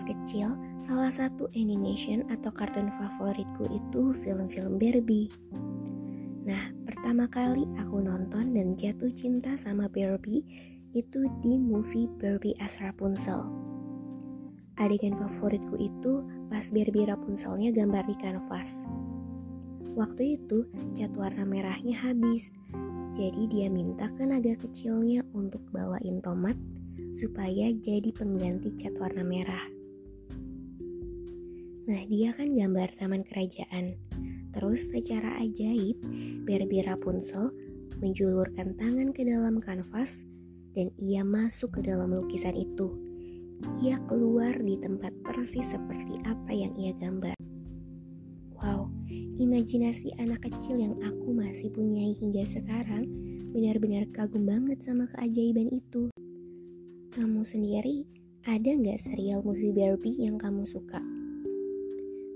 Pas kecil, salah satu animation atau kartun favoritku itu film-film Barbie. Nah, pertama kali aku nonton dan jatuh cinta sama Barbie itu di movie Barbie as Rapunzel. Adegan favoritku itu pas Barbie Rapunzelnya gambar di kanvas. Waktu itu cat warna merahnya habis, jadi dia minta ke naga kecilnya untuk bawain tomat supaya jadi pengganti cat warna merah. Nah, dia kan gambar taman kerajaan. Terus secara ajaib, Barbie Rapunzel menjulurkan tangan ke dalam kanvas dan ia masuk ke dalam lukisan itu. Ia keluar di tempat persis seperti apa yang ia gambar. Wow, imajinasi anak kecil yang aku masih punyai hingga sekarang benar-benar kagum banget sama keajaiban itu. Kamu sendiri ada nggak serial movie Barbie yang kamu suka?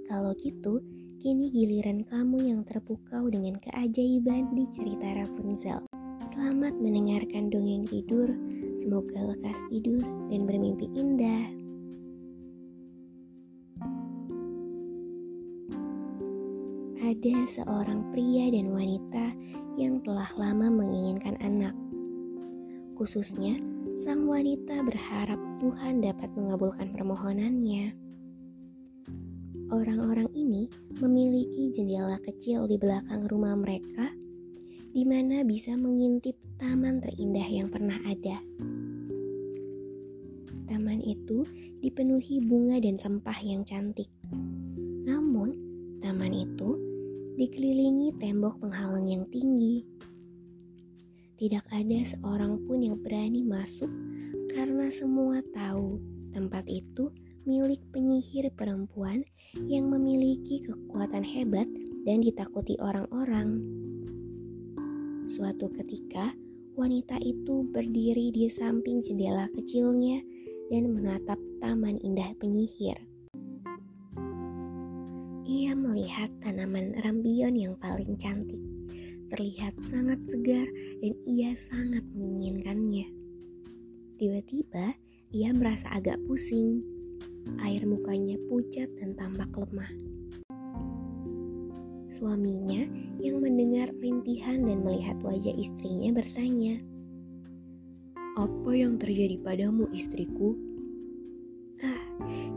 Kalau gitu, kini giliran kamu yang terpukau dengan keajaiban di cerita Rapunzel. Selamat mendengarkan dongeng tidur, semoga lekas tidur dan bermimpi indah. Ada seorang pria dan wanita yang telah lama menginginkan anak. Khususnya, sang wanita berharap Tuhan dapat mengabulkan permohonannya. Orang-orang ini memiliki jendela kecil di belakang rumah mereka, di mana bisa mengintip taman terindah yang pernah ada. Taman itu dipenuhi bunga dan rempah yang cantik. Namun, taman itu dikelilingi tembok penghalang yang tinggi. Tidak ada seorang pun yang berani masuk karena semua tahu tempat itu milik penyihir perempuan yang memiliki kekuatan hebat dan ditakuti orang-orang. Suatu ketika, wanita itu berdiri di samping jendela kecilnya dan menatap taman indah penyihir. Ia melihat tanaman rambion yang paling cantik, terlihat sangat segar dan ia sangat menginginkannya. Tiba-tiba, ia merasa agak pusing. Air mukanya pucat dan tampak lemah. Suaminya yang mendengar rintihan dan melihat wajah istrinya bertanya, "Apa yang terjadi padamu, istriku?" "Ah,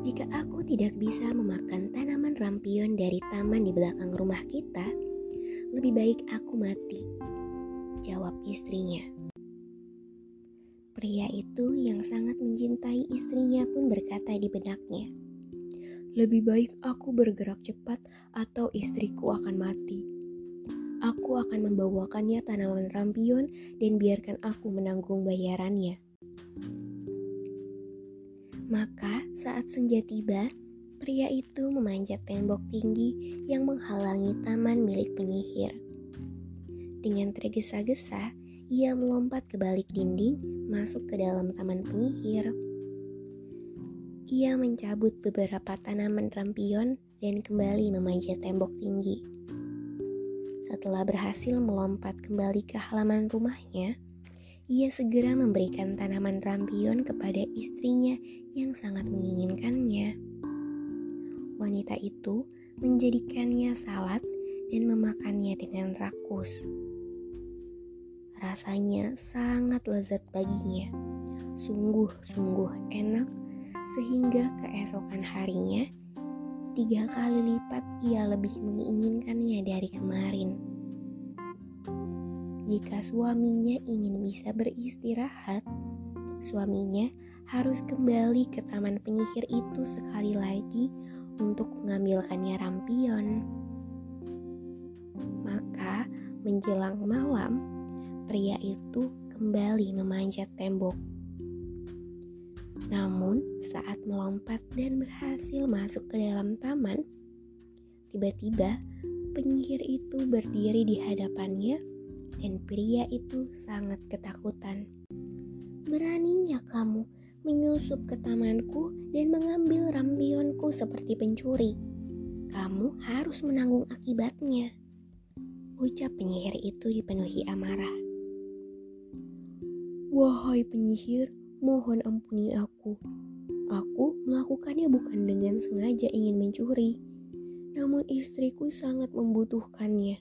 jika aku tidak bisa memakan tanaman rampion dari taman di belakang rumah kita, lebih baik aku mati," jawab istrinya. Pria itu yang sangat mencintai istrinya pun berkata di benaknya, "Lebih baik aku bergerak cepat atau istriku akan mati. Aku akan membawakannya tanaman rampion dan biarkan aku menanggung bayarannya." Maka saat senja tiba, pria itu memanjat tembok tinggi yang menghalangi taman milik penyihir. Dengan tergesa-gesa, ia melompat ke balik dinding, masuk ke dalam taman penyihir. Ia mencabut beberapa tanaman rampion dan kembali memanjat tembok tinggi. Setelah berhasil melompat kembali ke halaman rumahnya, ia segera memberikan tanaman rampion kepada istrinya yang sangat menginginkannya. Wanita itu menjadikannya salad dan memakannya dengan rakus. Rasanya sangat lezat baginya, sungguh-sungguh enak, sehingga keesokan harinya tiga kali lipat ia lebih menginginkannya dari kemarin. Jika suaminya ingin bisa beristirahat, suaminya harus kembali ke taman penyihir itu sekali lagi untuk mengambilkannya rampion. Maka menjelang malam, pria itu kembali memanjat tembok. Namun, saat melompat dan berhasil masuk ke dalam taman, tiba-tiba penyihir itu berdiri di hadapannya, dan pria itu sangat ketakutan. Beraninya kamu menyusup ke tamanku dan mengambil rampionku seperti pencuri. Kamu harus menanggung akibatnya. Ucap penyihir itu dipenuhi amarah. Wahai penyihir, mohon ampuni aku. Aku melakukannya bukan dengan sengaja ingin mencuri, namun istriku sangat membutuhkannya.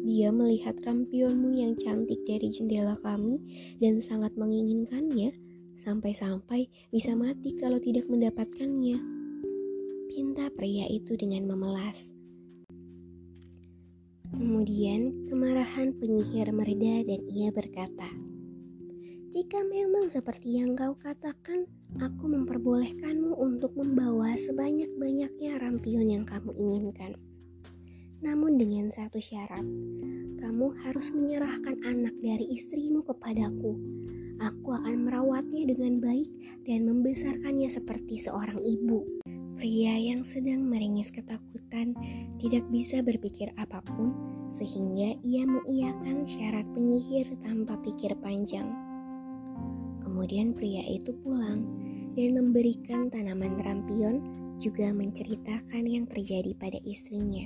Dia melihat rampionmu yang cantik dari jendela kami dan sangat menginginkannya, sampai-sampai bisa mati kalau tidak mendapatkannya. Pinta pria itu dengan memelas. Kemudian kemarahan penyihir mereda dan ia berkata, jika memang seperti yang kau katakan, aku memperbolehkanmu untuk membawa sebanyak-banyaknya rampion yang kamu inginkan. Namun dengan satu syarat, kamu harus menyerahkan anak dari istrimu kepadaku. Aku akan merawatnya dengan baik dan membesarkannya seperti seorang ibu. Pria yang sedang meringis ketakutan tidak bisa berpikir apa pun sehingga ia mengiyakan syarat penyihir tanpa pikir panjang. Kemudian pria itu pulang dan memberikan tanaman rampion juga menceritakan yang terjadi pada istrinya.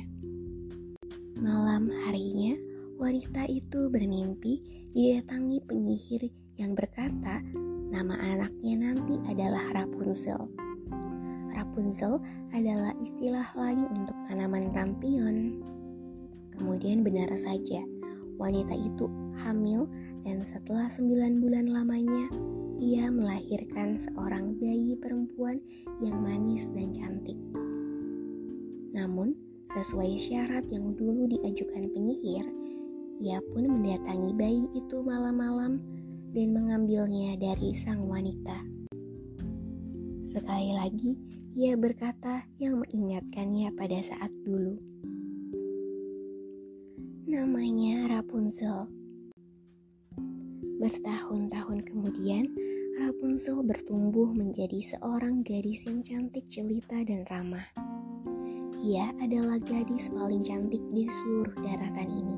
Malam harinya, wanita itu bermimpi didatangi penyihir yang berkata nama anaknya nanti adalah Rapunzel. Rapunzel adalah istilah lain untuk tanaman rampion. Kemudian benar saja, wanita itu hamil dan setelah sembilan bulan lamanya, ia melahirkan seorang bayi perempuan yang manis dan cantik. Namun, Sesuai syarat yang dulu diajukan penyihir, ia pun mendatangi bayi itu malam-malam dan mengambilnya dari sang wanita. Sekali lagi, ia berkata yang mengingatkannya pada saat dulu. Namanya Rapunzel. Bertahun-tahun kemudian, Rapunzel bertumbuh menjadi seorang gadis yang cantik, jelita, dan ramah. Ia adalah gadis paling cantik di seluruh daratan ini.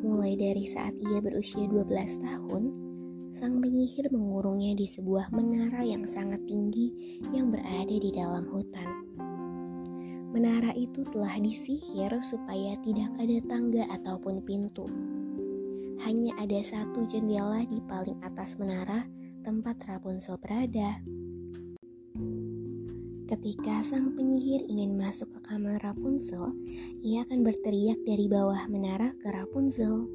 Mulai dari saat ia berusia 12 tahun, sang penyihir mengurungnya di sebuah menara yang sangat tinggi yang berada di dalam hutan. Menara itu telah disihir supaya tidak ada tangga ataupun pintu. Hanya ada satu jendela di paling atas menara tempat Rapunzel berada. Ketika sang penyihir ingin masuk ke kamar Rapunzel, ia akan berteriak dari bawah menara ke Rapunzel.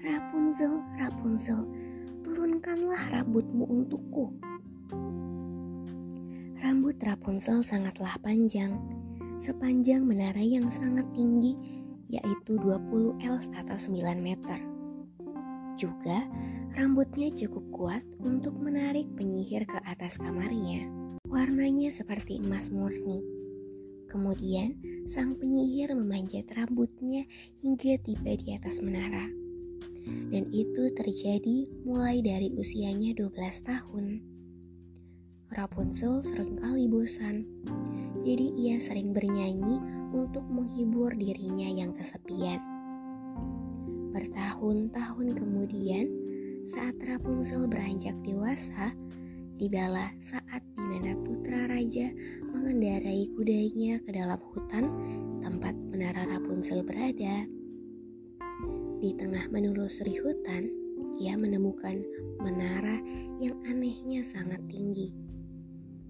Rapunzel, Rapunzel, turunkanlah rambutmu untukku. Rambut Rapunzel sangatlah panjang, sepanjang menara yang sangat tinggi, yaitu 20 L atau 9 meter. Juga, rambutnya cukup kuat untuk menarik penyihir ke atas kamarnya. Warnanya seperti emas murni. Kemudian, sang penyihir memanjat rambutnya hingga tiba di atas menara. Dan itu terjadi mulai dari usianya 12 tahun. Rapunzel sering kali bosan, jadi ia sering bernyanyi untuk menghibur dirinya yang kesepian. Bertahun-tahun kemudian, saat Rapunzel beranjak dewasa, Tibalah saat di mana putra raja mengendarai kudanya ke dalam hutan tempat menara Rapunzel berada. Di tengah menelusuri hutan, ia menemukan menara yang anehnya sangat tinggi.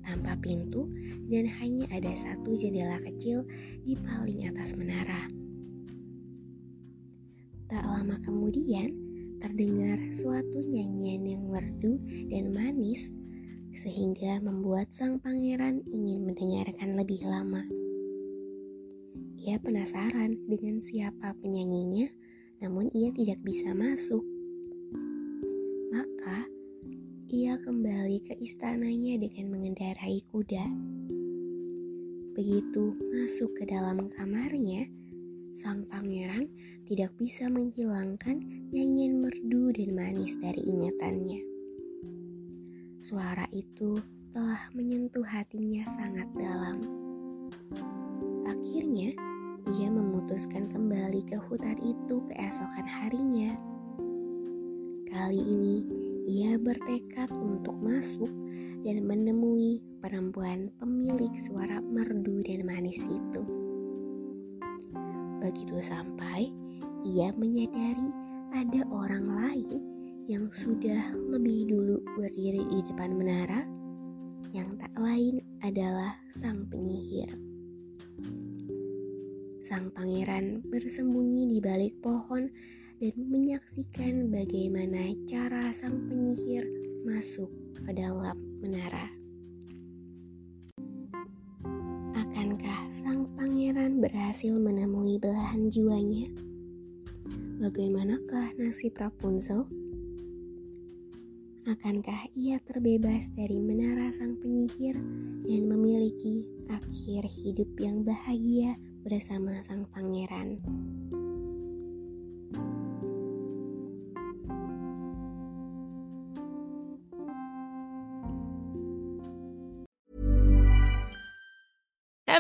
Tanpa pintu dan hanya ada satu jendela kecil di paling atas menara. Tak lama kemudian, terdengar suatu nyanyian yang merdu dan manis sehingga membuat sang pangeran ingin mendengarkan lebih lama. Ia penasaran dengan siapa penyanyinya, namun ia tidak bisa masuk. Maka, ia kembali ke istananya dengan mengendarai kuda. Begitu masuk ke dalam kamarnya, sang pangeran tidak bisa menghilangkan nyanyian merdu dan manis dari ingatannya. Suara itu telah menyentuh hatinya sangat dalam. Akhirnya, ia memutuskan kembali ke hutan itu keesokan harinya. Kali ini ia bertekad untuk masuk dan menemui perempuan pemilik suara merdu dan manis itu. Begitu sampai, ia menyadari ada orang lain yang sudah lebih dulu berdiri di depan menara, yang tak lain adalah sang penyihir. Sang pangeran bersembunyi di balik pohon dan menyaksikan bagaimana cara sang penyihir masuk ke dalam menara. Akankah sang pangeran berhasil menemui belahan jiwanya? Bagaimanakah nasib Rapunzel? Akankah ia terbebas dari menara sang penyihir dan memiliki akhir hidup yang bahagia bersama sang pangeran.